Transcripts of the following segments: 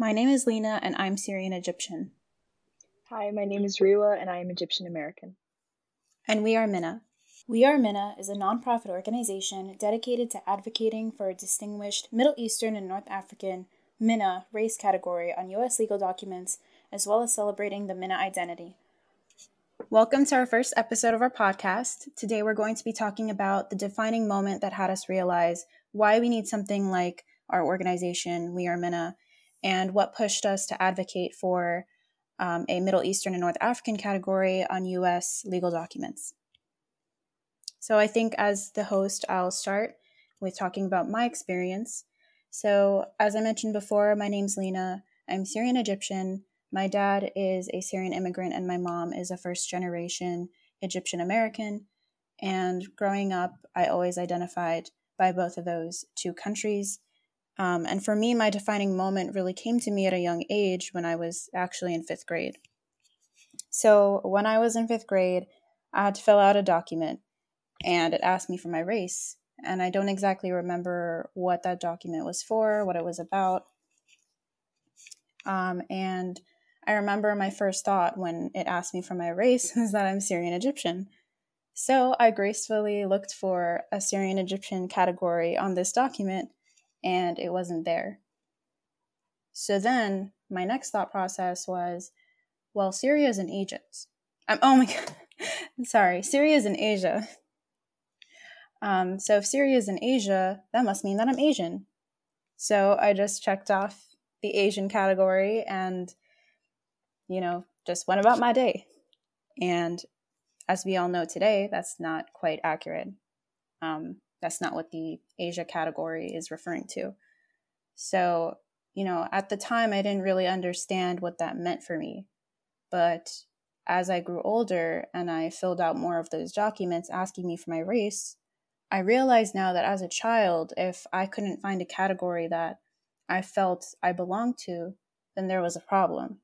My name is Lena, and I'm Syrian Egyptian. Hi, my name is Riwa, and I am Egyptian American. And we are MENA. We Are MENA is a nonprofit organization dedicated to advocating for a distinguished Middle Eastern and North African MENA race category on U.S. legal documents, as well as celebrating the MENA identity. Welcome to our first episode of our podcast. Today we're going to be talking about the defining moment that had us realize why we need something like our organization, We Are MENA, and what pushed us to advocate for um, a Middle Eastern and North African category on US legal documents. So I think as the host, I'll start with talking about my experience. So, as I mentioned before, my name's Lena. I'm Syrian Egyptian. My dad is a Syrian immigrant, and my mom is a first generation Egyptian American. And growing up, I always identified by both of those two countries. Um, and for me, my defining moment really came to me at a young age when I was actually in fifth grade. So, when I was in fifth grade, I had to fill out a document and it asked me for my race. And I don't exactly remember what that document was for, what it was about. Um, and I remember my first thought when it asked me for my race is that I'm Syrian Egyptian. So I gracefully looked for a Syrian Egyptian category on this document and it wasn't there. So then my next thought process was, well, Syria's in Egypt. Um, oh my God. Sorry, Syria is in Asia. Um, so if Syria's in Asia, that must mean that I'm Asian. So I just checked off the Asian category and, you know, just went about my day. And as we all know today, that's not quite accurate. Um, that's not what the Asia category is referring to. So, you know, at the time, I didn't really understand what that meant for me. But as I grew older and I filled out more of those documents asking me for my race, I realized now that as a child, if I couldn't find a category that I felt I belonged to, then there was a problem.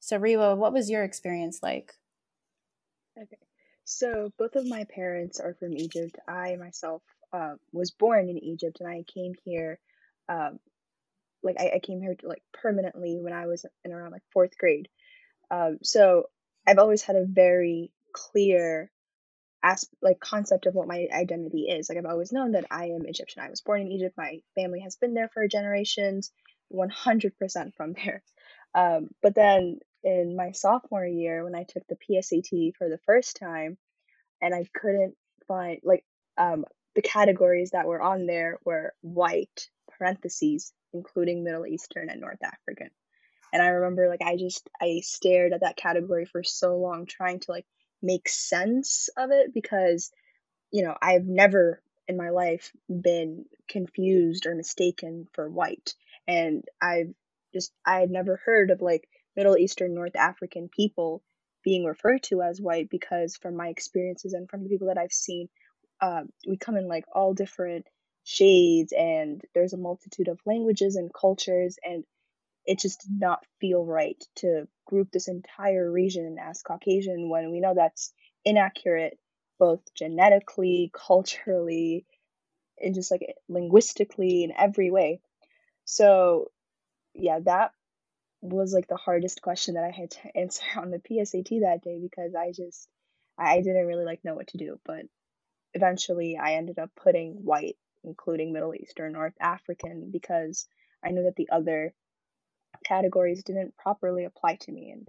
So, Riwa, what was your experience like? Okay. So both of my parents are from Egypt. I myself uh, was born in Egypt, and I came here, um, like I, I came here like permanently when I was in around like fourth grade. Um, so I've always had a very clear like concept of what my identity is. Like I've always known that I am Egyptian. I was born in Egypt. My family has been there for generations, one hundred percent from there. Um, but then in my sophomore year when I took the PSAT for the first time and I couldn't find like um the categories that were on there were white parentheses including Middle Eastern and North African. And I remember like I just I stared at that category for so long trying to like make sense of it because you know, I've never in my life been confused or mistaken for white and I've just I had never heard of like Middle Eastern North African people being referred to as white because from my experiences and from the people that I've seen, uh, we come in like all different shades and there's a multitude of languages and cultures and it just did not feel right to group this entire region as Caucasian when we know that's inaccurate both genetically, culturally, and just like linguistically in every way. So, yeah, that was like the hardest question that I had to answer on the PSAT that day because I just I didn't really like know what to do, but eventually I ended up putting white, including Middle Eastern, North African, because I knew that the other categories didn't properly apply to me. And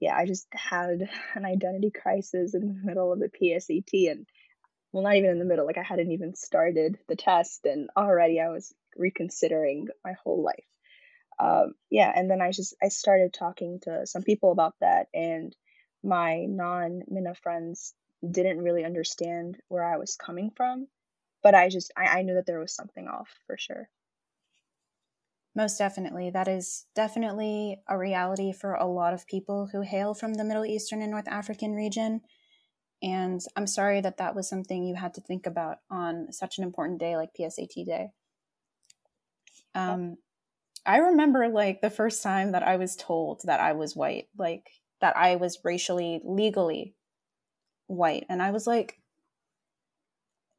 yeah, I just had an identity crisis in the middle of the PSAT and well, not even in the middle, like I hadn't even started the test and already I was reconsidering my whole life um, yeah and then i just i started talking to some people about that and my non-MENA friends didn't really understand where i was coming from but i just I, I knew that there was something off for sure. Most definitely. That is definitely a reality for a lot of people who hail from the middle eastern and north african region and i'm sorry that that was something you had to think about on such an important day like psat day. Um, I remember like the first time that I was told that I was white, like that I was racially, legally white. And I was like,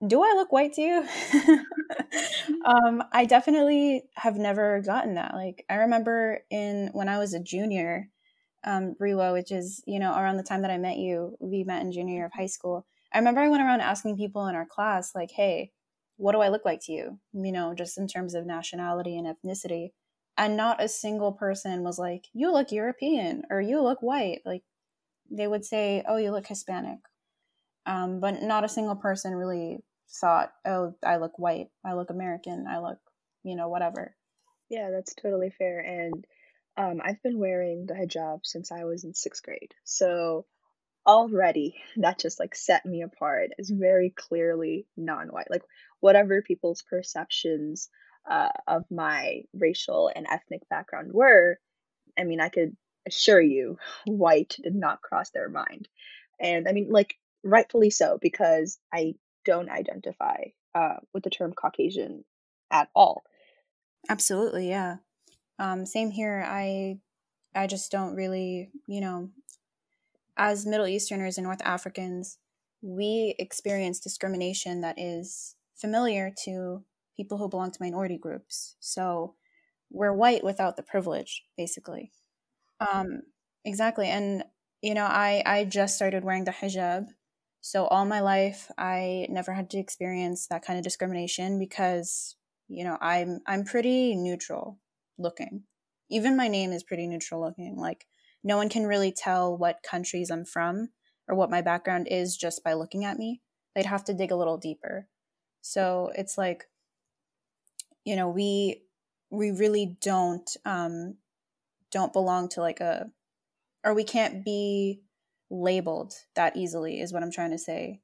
do I look white to you? um, I definitely have never gotten that. Like, I remember in when I was a junior, um, Rewa, which is, you know, around the time that I met you, we met in junior year of high school. I remember I went around asking people in our class, like, hey, what do I look like to you? You know, just in terms of nationality and ethnicity. And not a single person was like, you look European or you look white. Like, they would say, oh, you look Hispanic um, but not a single person really thought, oh, I look white, I look American, I look, you know, whatever. Yeah, that's totally fair. And um, I've been wearing the hijab since I was in sixth grade. So already that just like set me apart as very clearly non white. Like, whatever people's perceptions uh, of my racial and ethnic background were, I mean, I could assure you, white did not cross their mind. And I mean, like, rightfully so because I don't identify uh, with the term Caucasian at all. Absolutely, yeah. Um, same here. I I just don't really, you know, as Middle Easterners and North Africans, we experience discrimination that is familiar to people who belong to minority groups. So we're white without the privilege, basically. Um, exactly. And you know, I I just started wearing the hijab so all my life, I never had to experience that kind of discrimination because, you know, I'm I'm pretty neutral looking. Even my name is pretty neutral looking. Like no one can really tell what countries I'm from or what my background is just by looking at me. They'd have to dig a little deeper. So it's like, you know, we we really don't um don't belong to like a or we can't be labeled that easily is what i'm trying to say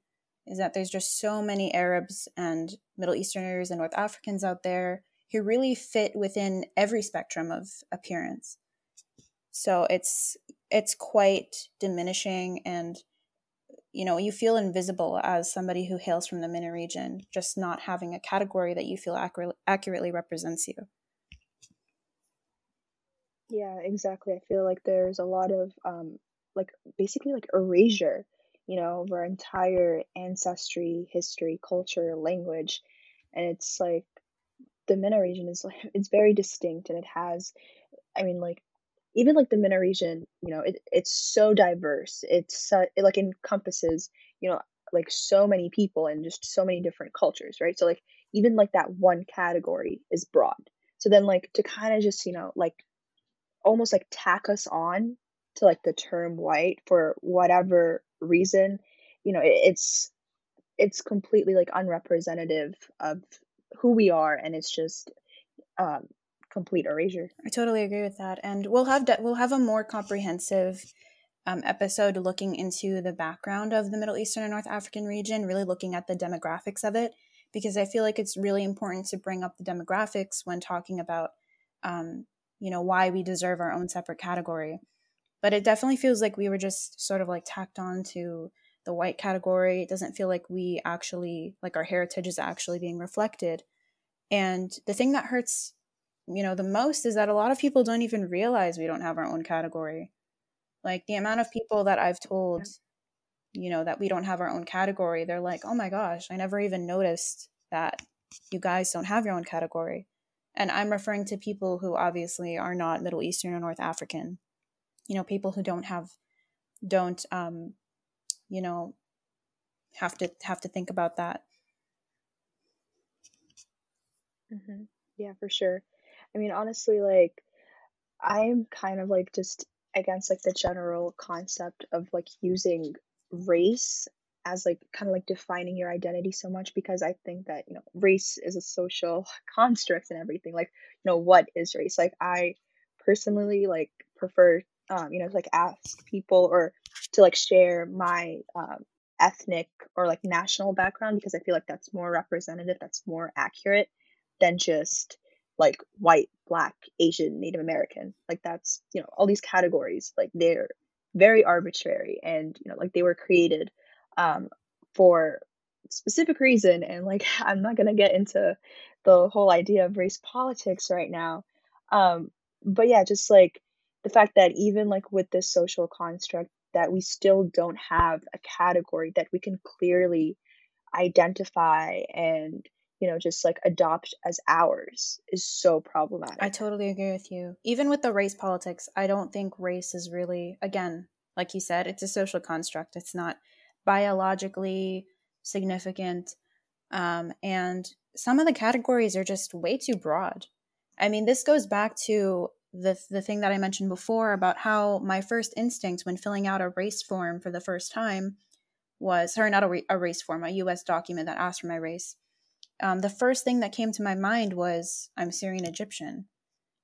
is that there's just so many arabs and middle easterners and north africans out there who really fit within every spectrum of appearance. So it's it's quite diminishing and you know you feel invisible as somebody who hails from the MENA region just not having a category that you feel accurate, accurately represents you yeah exactly i feel like there's a lot of um, like basically like erasure, you know, of our entire ancestry, history, culture, language. And it's like the MENA region is like it's very distinct and it has I mean like even like the MENA region, you know, it, it's so diverse. It's uh, it like encompasses, you know, like so many people and just so many different cultures, right? So like even like that one category is broad. So then like to kind of just, you know, like almost like tack us on to like the term white for whatever reason you know it, it's it's completely like unrepresentative of who we are and it's just um complete erasure i totally agree with that and we'll have de- we'll have a more comprehensive um, episode looking into the background of the middle eastern and north african region really looking at the demographics of it because i feel like it's really important to bring up the demographics when talking about um, you know why we deserve our own separate category but it definitely feels like we were just sort of like tacked on to the white category. It doesn't feel like we actually, like our heritage is actually being reflected. And the thing that hurts, you know, the most is that a lot of people don't even realize we don't have our own category. Like the amount of people that I've told, you know, that we don't have our own category, they're like, oh my gosh, I never even noticed that you guys don't have your own category. And I'm referring to people who obviously are not Middle Eastern or North African you know people who don't have don't um you know have to have to think about that mm-hmm. yeah for sure i mean honestly like i'm kind of like just against like the general concept of like using race as like kind of like defining your identity so much because I think that you know race is a social construct and everything. Like you know what is race? Like I personally like prefer um, you know, like ask people or to like share my um, ethnic or like national background because I feel like that's more representative, that's more accurate than just like white, black, Asian, Native American. Like that's, you know, all these categories, like they're very arbitrary and, you know, like they were created um, for specific reason. And like, I'm not going to get into the whole idea of race politics right now. Um, but yeah, just like the fact that even like with this social construct that we still don't have a category that we can clearly identify and you know just like adopt as ours is so problematic I totally agree with you. Even with the race politics, I don't think race is really, again, like you said, it's a social construct. It's not biologically significant. Um, and some of the categories are just way too broad. I mean, this goes back to the, the thing that I mentioned before about how my first instinct when filling out a race form for the first time was, sorry, not a, a race form, a US document that asked for my race. Um, the first thing that came to my mind was I'm Syrian Egyptian.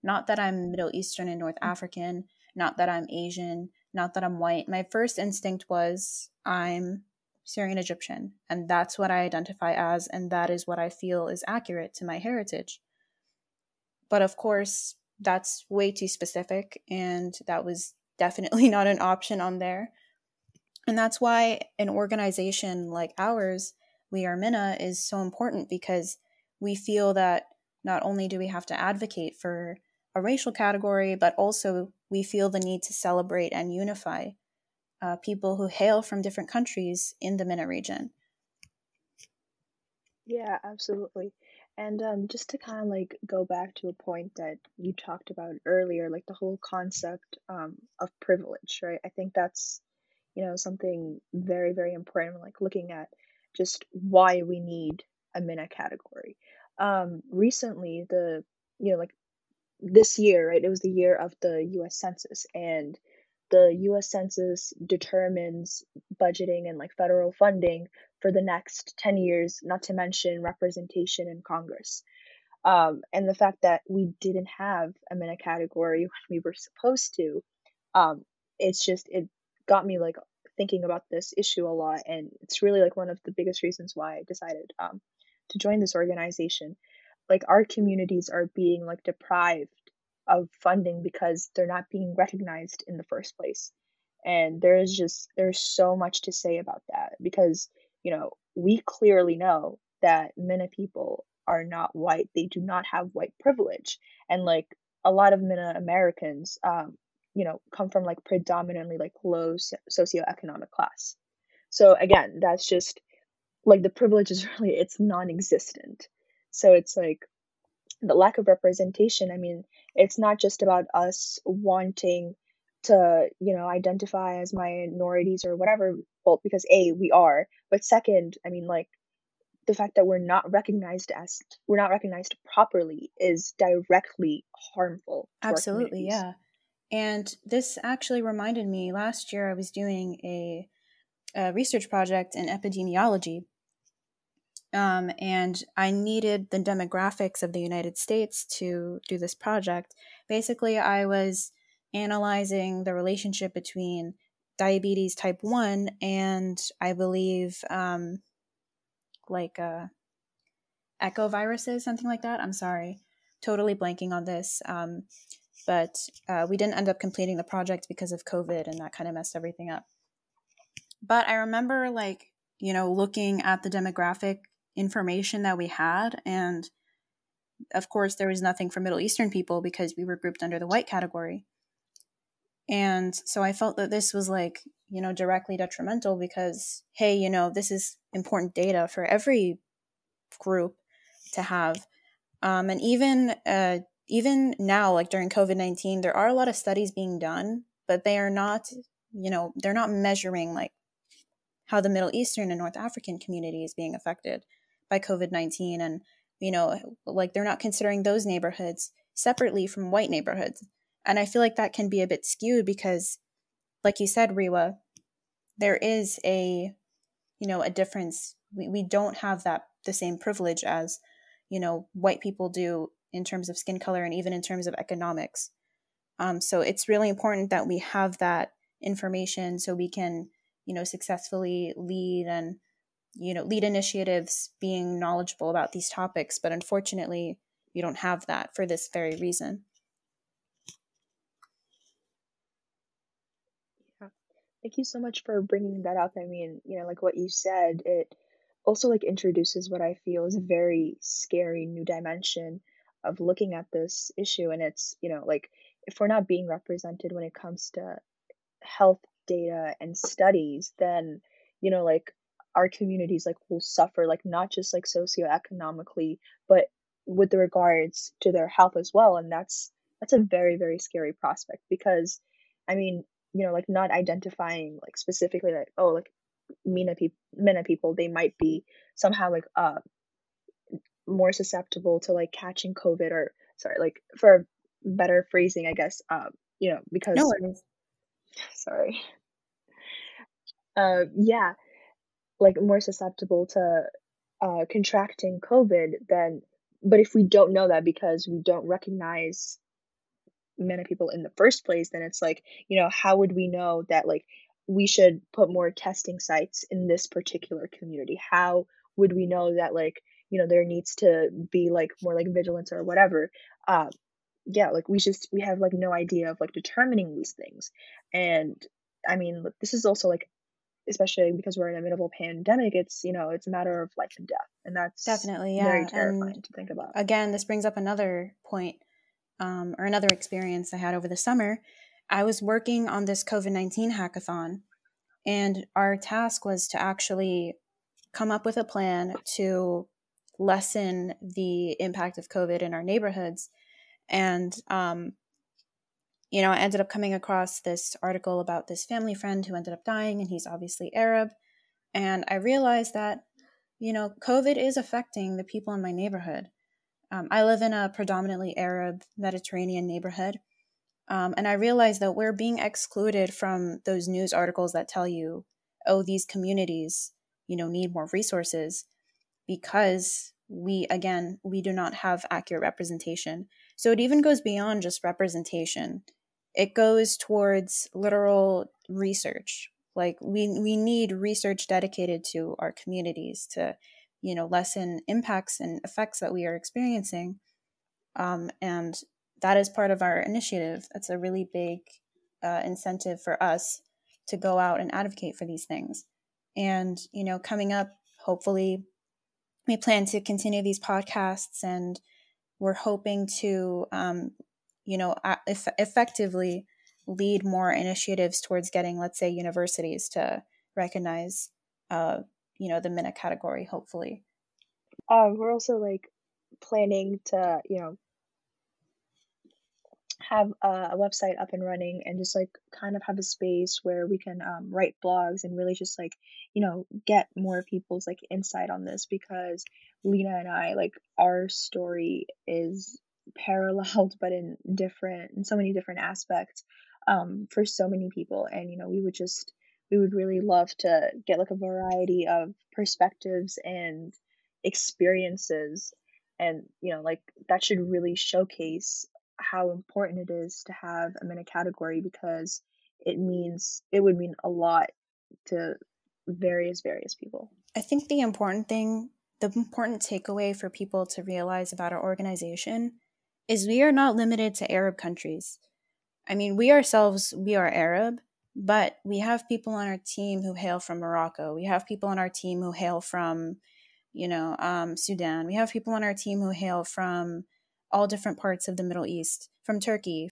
Not that I'm Middle Eastern and North African, not that I'm Asian, not that I'm white. My first instinct was I'm Syrian Egyptian, and that's what I identify as, and that is what I feel is accurate to my heritage. But of course, that's way too specific, and that was definitely not an option on there. And that's why an organization like ours, We Are MENA, is so important because we feel that not only do we have to advocate for a racial category, but also we feel the need to celebrate and unify uh, people who hail from different countries in the MENA region. Yeah, absolutely. And um, just to kind of like go back to a point that you talked about earlier, like the whole concept um, of privilege, right? I think that's, you know, something very, very important, like looking at just why we need a MENA category. Um, recently, the, you know, like this year, right? It was the year of the US Census, and the US Census determines budgeting and like federal funding for the next 10 years, not to mention representation in Congress. Um, and the fact that we didn't have a MENA category when we were supposed to, um, it's just, it got me like thinking about this issue a lot. And it's really like one of the biggest reasons why I decided um, to join this organization. Like our communities are being like deprived of funding because they're not being recognized in the first place. And there is just, there's so much to say about that because you know, we clearly know that MENA people are not white. They do not have white privilege. And like a lot of MENA Americans, um, you know, come from like predominantly like low socioeconomic class. So again, that's just like the privilege is really it's non-existent. So it's like the lack of representation. I mean, it's not just about us wanting to you know identify as minorities or whatever well because a we are but second i mean like the fact that we're not recognized as we're not recognized properly is directly harmful absolutely yeah and this actually reminded me last year i was doing a, a research project in epidemiology um, and i needed the demographics of the united states to do this project basically i was analyzing the relationship between diabetes type 1 and I believe um, like uh, echo viruses, something like that. I'm sorry, totally blanking on this. Um, but uh, we didn't end up completing the project because of COVID and that kind of messed everything up. But I remember, like, you know, looking at the demographic information that we had and of course there was nothing for middle eastern people because we were grouped under the white category and so I felt that this was like, you know, directly detrimental because, hey, you know, this is important data for every group to have. Um, and even uh, even now, like during COVID nineteen, there are a lot of studies being done, but they are not, you know, they're not measuring like how the Middle Eastern and North African community is being affected by COVID nineteen, and you know, like they're not considering those neighborhoods separately from white neighborhoods. And I feel like that can be a bit skewed because, like you said, Rewa, there is a, you know, a difference. We, we don't have that the same privilege as, you know, white people do in terms of skin color and even in terms of economics. Um, so it's really important that we have that information so we can, you know, successfully lead and, you know, lead initiatives being knowledgeable about these topics. But unfortunately, we don't have that for this very reason. Thank you so much for bringing that up. I mean, you know, like what you said, it also like introduces what I feel is a very scary new dimension of looking at this issue and it's, you know, like if we're not being represented when it comes to health data and studies, then, you know, like our communities like will suffer like not just like socioeconomically but with the regards to their health as well. And that's that's a very very scary prospect because i mean you know like not identifying like specifically like oh like MENA people MENA people they might be somehow like uh more susceptible to like catching COVID or sorry like for better phrasing I guess um you know because no worries. sorry uh yeah like more susceptible to uh contracting COVID than but if we don't know that because we don't recognize many people in the first place then it's like you know how would we know that like we should put more testing sites in this particular community how would we know that like you know there needs to be like more like vigilance or whatever uh yeah like we just we have like no idea of like determining these things. And i mean this is also like especially because we're in the middle of a pandemic it's you know it's a matter of life and death and that's definitely yeah very terrifying and to think about. again this brings up another point um, or another experience i had over the summer. I was working on this covid-19 hackathon and our task was to actually come up with a plan to lessen the impact of COVID in our neighborhoods. And, um, you know, I ended up coming across this article about this family friend who ended up dying, and he's obviously Arab. And I realized that, you know, COVID is affecting the people in my neighborhood. Um, I live in a predominantly Arab Mediterranean neighborhood. Um, and I realized that we're being excluded from those news articles that tell you, oh, these communities, you know, need more resources because we, again, we do not have accurate representation. So it even goes beyond just representation. It goes towards literal research. Like we we need research dedicated to our communities to, you know, lessen impacts and effects that we are experiencing. Um, and that is part of our initiative. That's a really big uh, incentive for us to go out and advocate for these things. And, you know, coming up, hopefully, we plan to continue these podcasts and we're hoping to, um, you know, eff- effectively lead more initiatives towards getting, let's say, universities to recognize, uh, you know, the MENA category, hopefully. Uh, we're also like planning to, you know, have a, a website up and running and just like kind of have a space where we can um, write blogs and really just like you know get more people's like insight on this because lena and i like our story is paralleled but in different in so many different aspects um, for so many people. And you know we would just we would really love to get like a variety of perspectives and experiences. And you know like that should really showcase how important it is to have a MENA category because it means it would mean a lot to various various people. I think the important thing, the important takeaway for people to realize about our organization is we are not limited to Arab countries. I mean, we ourselves, we are Arab, but we have people on our team who hail from Morocco. We have people on our team who hail from, you know, um, Sudan. We have people on our team who hail from all different parts of the Middle East, from Turkey.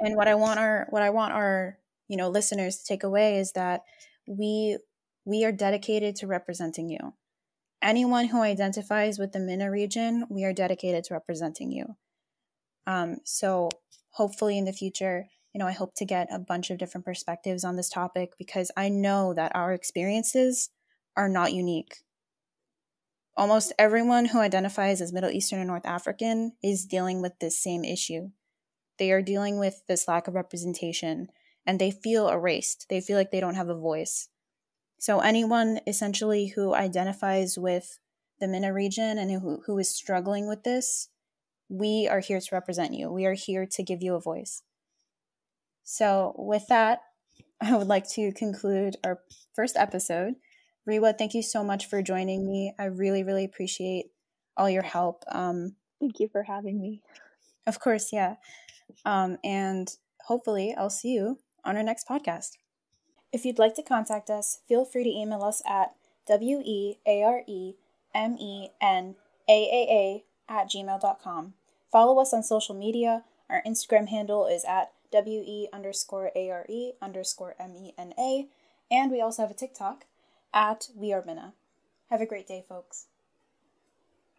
And what I want our what I want our, you know, listeners to take away is that we we are dedicated to representing you. Anyone who identifies with the MENA region, we are dedicated to representing you. Um, so hopefully in the future, you know, I hope to get a bunch of different perspectives on this topic because I know that our experiences are not unique. Almost everyone who identifies as Middle Eastern and North African is dealing with this same issue. They are dealing with this lack of representation and they feel erased. They feel like they don't have a voice. So, anyone essentially who identifies with the MENA region and who, who is struggling with this, we are here to represent you. We are here to give you a voice. So, with that, I would like to conclude our first episode. Rewa, thank you so much for joining me. I really, really appreciate all your help. Um, thank you for having me. Of course, yeah. Um, and hopefully, I'll see you on our next podcast. If you'd like to contact us, feel free to email us at W E A R E M E N A A A at gmail.com. Follow us on social media. Our Instagram handle is at W E underscore A R E underscore M E N A. And we also have a TikTok at We Are MENA. Have a great day, folks.